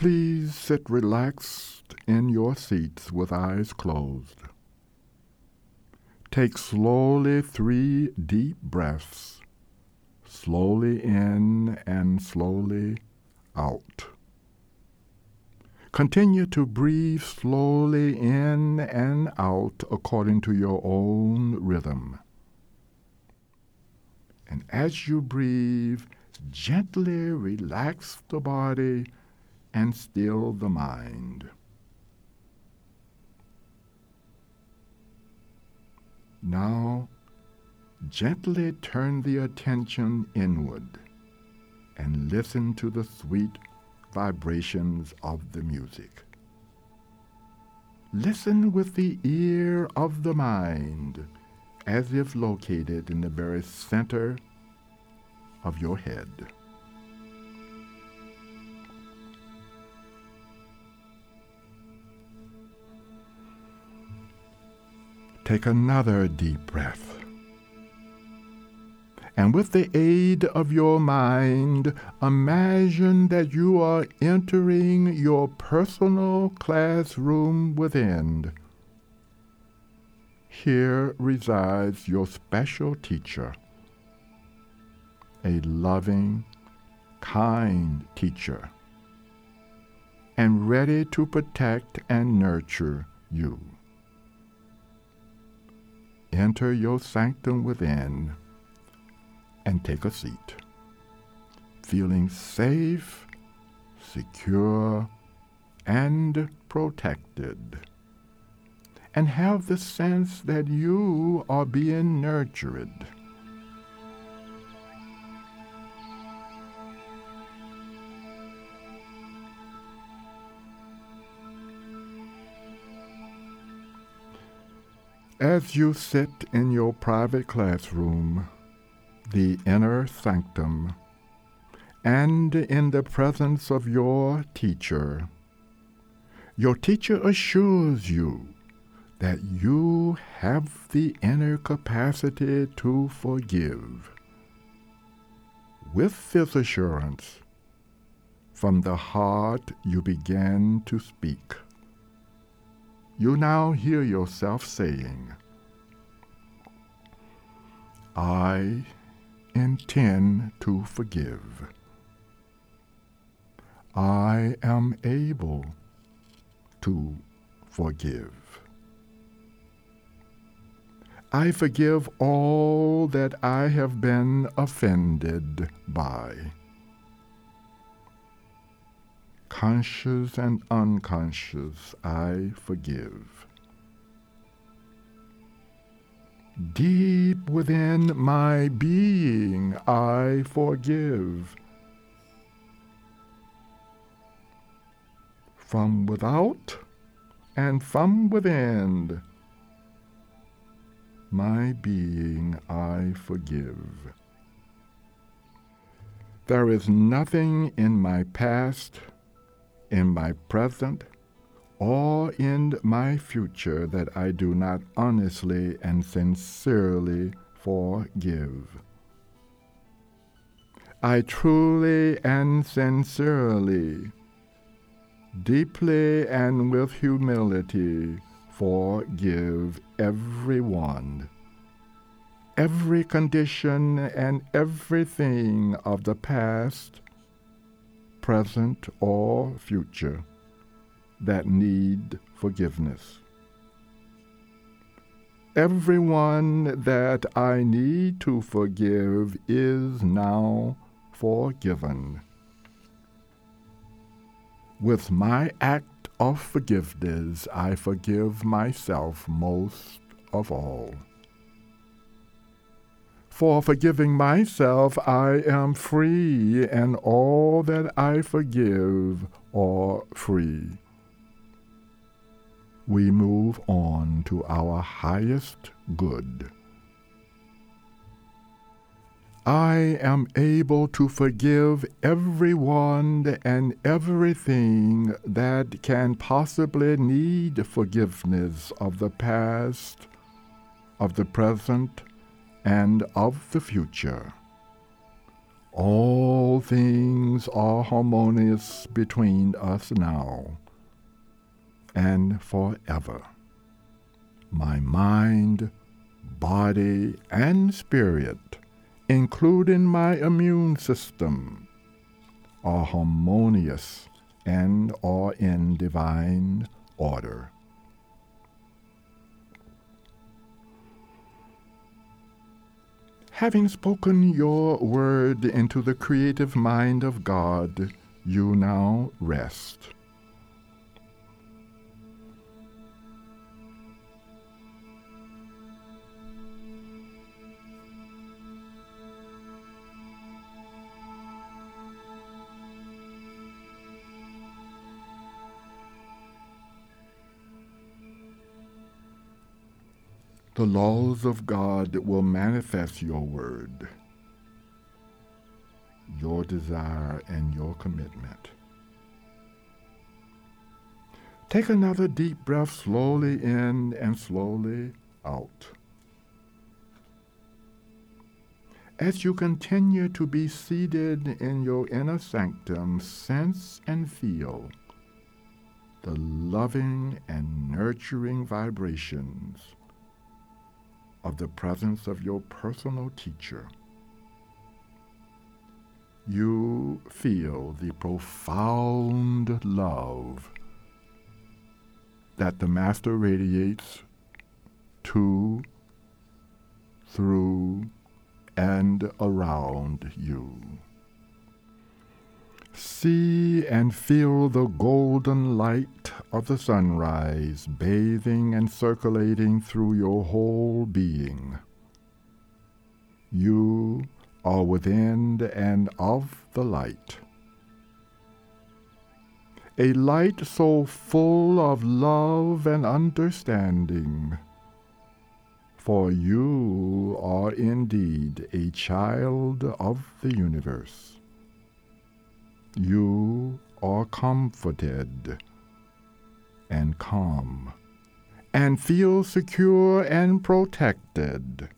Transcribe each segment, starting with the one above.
Please sit relaxed in your seats with eyes closed. Take slowly three deep breaths, slowly in and slowly out. Continue to breathe slowly in and out according to your own rhythm. And as you breathe, gently relax the body and still the mind. Now, gently turn the attention inward and listen to the sweet vibrations of the music. Listen with the ear of the mind as if located in the very center of your head. Take another deep breath. And with the aid of your mind, imagine that you are entering your personal classroom within. Here resides your special teacher, a loving, kind teacher, and ready to protect and nurture you enter your sanctum within and take a seat, feeling safe, secure, and protected. And have the sense that you are being nurtured. As you sit in your private classroom, the inner sanctum, and in the presence of your teacher, your teacher assures you that you have the inner capacity to forgive. With this assurance, from the heart you begin to speak you now hear yourself saying, I intend to forgive. I am able to forgive. I forgive all that I have been offended by conscious and unconscious, I forgive. Deep within my being, I forgive. From without and from within, my being I forgive. There is nothing in my past in my present or in my future that I do not honestly and sincerely forgive. I truly and sincerely, deeply and with humility forgive everyone, every condition and everything of the past present or future, that need forgiveness. Everyone that I need to forgive is now forgiven. With my act of forgiveness, I forgive myself most of all. For forgiving myself, I am free, and all that I forgive are free. We move on to our highest good. I am able to forgive everyone and everything that can possibly need forgiveness of the past, of the present, and of the future. All things are harmonious between us now and forever. My mind, body, and spirit, including my immune system, are harmonious and are in divine order. Having spoken your word into the creative mind of God, you now rest. The laws of God will manifest your word, your desire, and your commitment. Take another deep breath slowly in and slowly out. As you continue to be seated in your inner sanctum, sense and feel the loving and nurturing vibrations of the presence of your personal teacher, you feel the profound love that the Master radiates to, through, and around you. See and feel the golden light of the sunrise bathing and circulating through your whole being. You are within and of the light. A light so full of love and understanding. For you are indeed a child of the universe you are comforted and calm and feel secure and protected.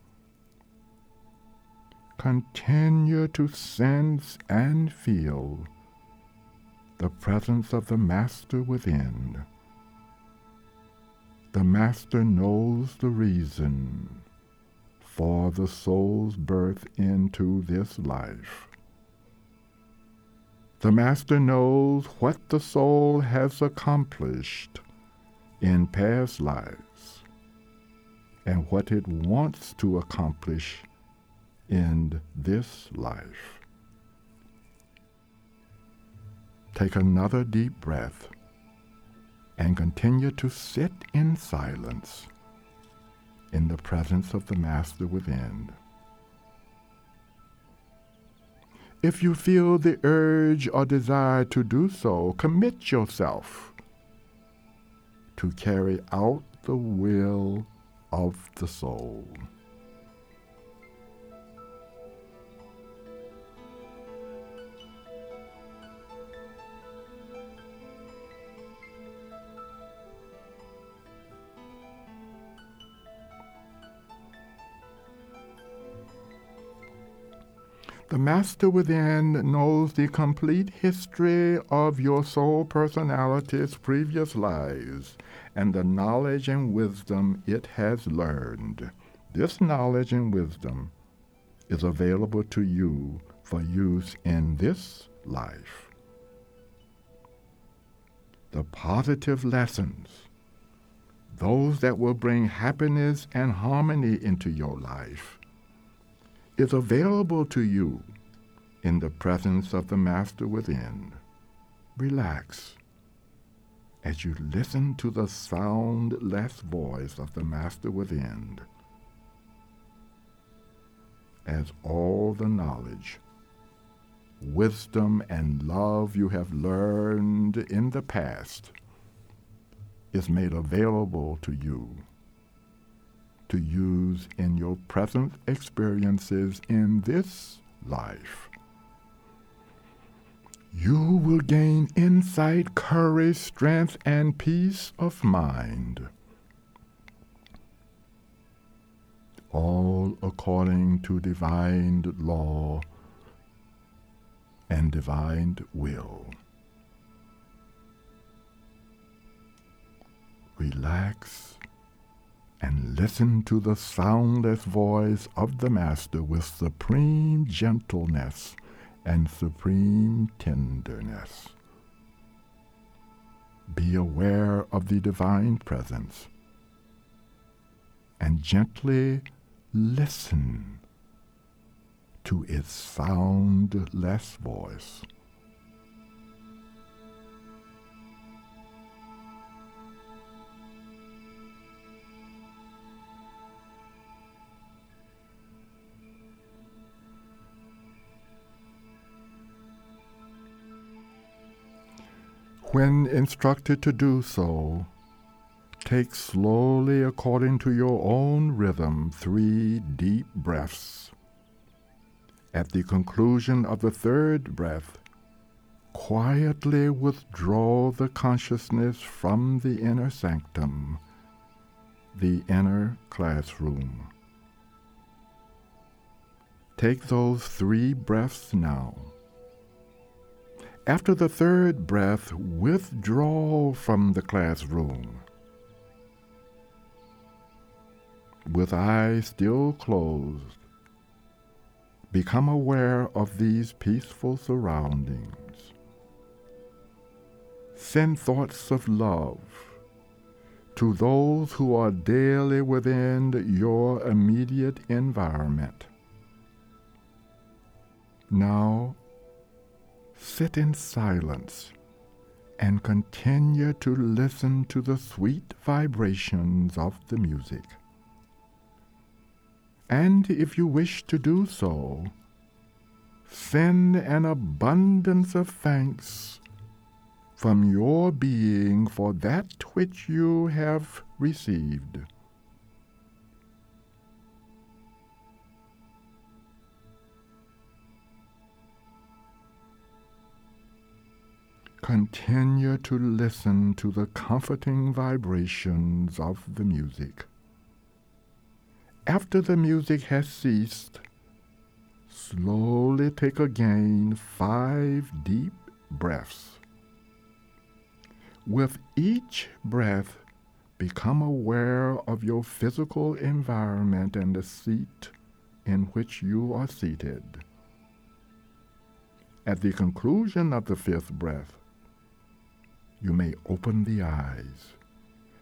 Continue to sense and feel the presence of the Master within. The Master knows the reason for the soul's birth into this life. The Master knows what the soul has accomplished in past lives and what it wants to accomplish in this life. Take another deep breath and continue to sit in silence in the presence of the Master within. If you feel the urge or desire to do so, commit yourself to carry out the will of the soul. The Master within knows the complete history of your soul personality's previous lives and the knowledge and wisdom it has learned. This knowledge and wisdom is available to you for use in this life. The positive lessons, those that will bring happiness and harmony into your life, is available to you in the presence of the Master within. Relax as you listen to the soundless voice of the Master within, as all the knowledge, wisdom, and love you have learned in the past is made available to you to use in your present experiences in this life. You will gain insight, courage, strength, and peace of mind. All according to divine law and divine will. Relax and listen to the soundless voice of the Master with supreme gentleness and supreme tenderness. Be aware of the divine presence and gently listen to its soundless voice. When instructed to do so, take slowly according to your own rhythm three deep breaths. At the conclusion of the third breath, quietly withdraw the consciousness from the inner sanctum, the inner classroom. Take those three breaths now. After the third breath, withdraw from the classroom. With eyes still closed, become aware of these peaceful surroundings. Send thoughts of love to those who are daily within your immediate environment. Now sit in silence and continue to listen to the sweet vibrations of the music. And if you wish to do so, send an abundance of thanks from your being for that which you have received. Continue to listen to the comforting vibrations of the music. After the music has ceased, slowly take again five deep breaths. With each breath, become aware of your physical environment and the seat in which you are seated. At the conclusion of the fifth breath, you may open the eyes,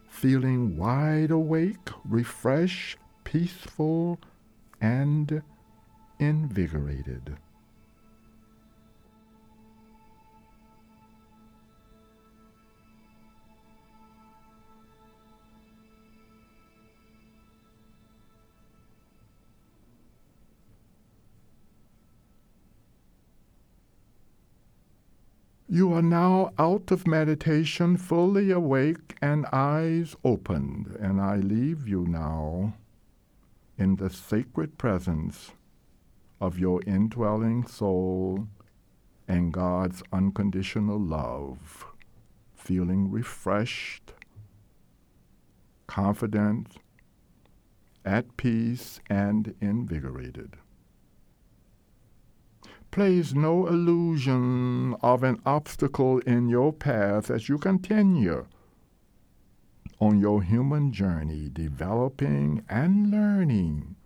feeling wide awake, refreshed, peaceful, and invigorated. You are now out of meditation, fully awake and eyes opened, and I leave you now in the sacred presence of your indwelling soul and God's unconditional love, feeling refreshed, confident, at peace, and invigorated. Place no illusion of an obstacle in your path as you continue on your human journey, developing and learning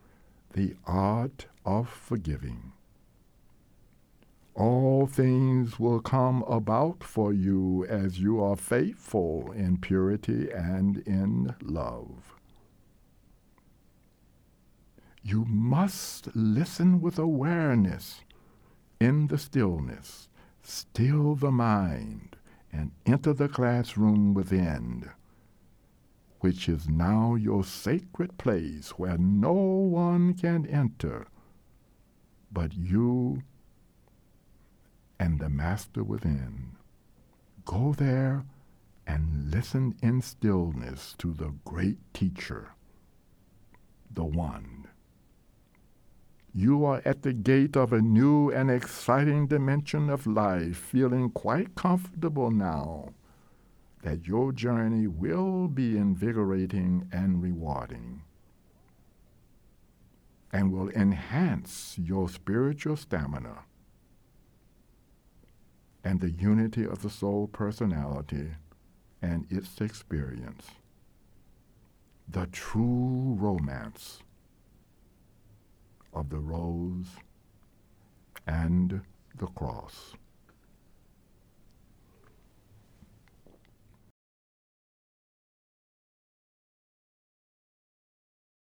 the art of forgiving. All things will come about for you as you are faithful in purity and in love. You must listen with awareness in the stillness, still the mind, and enter the classroom within, which is now your sacred place where no one can enter but you and the Master within. Go there and listen in stillness to the great teacher, the One. You are at the gate of a new and exciting dimension of life, feeling quite comfortable now that your journey will be invigorating and rewarding and will enhance your spiritual stamina. and the unity of the soul personality and its experience. The true romance of the rose and the cross.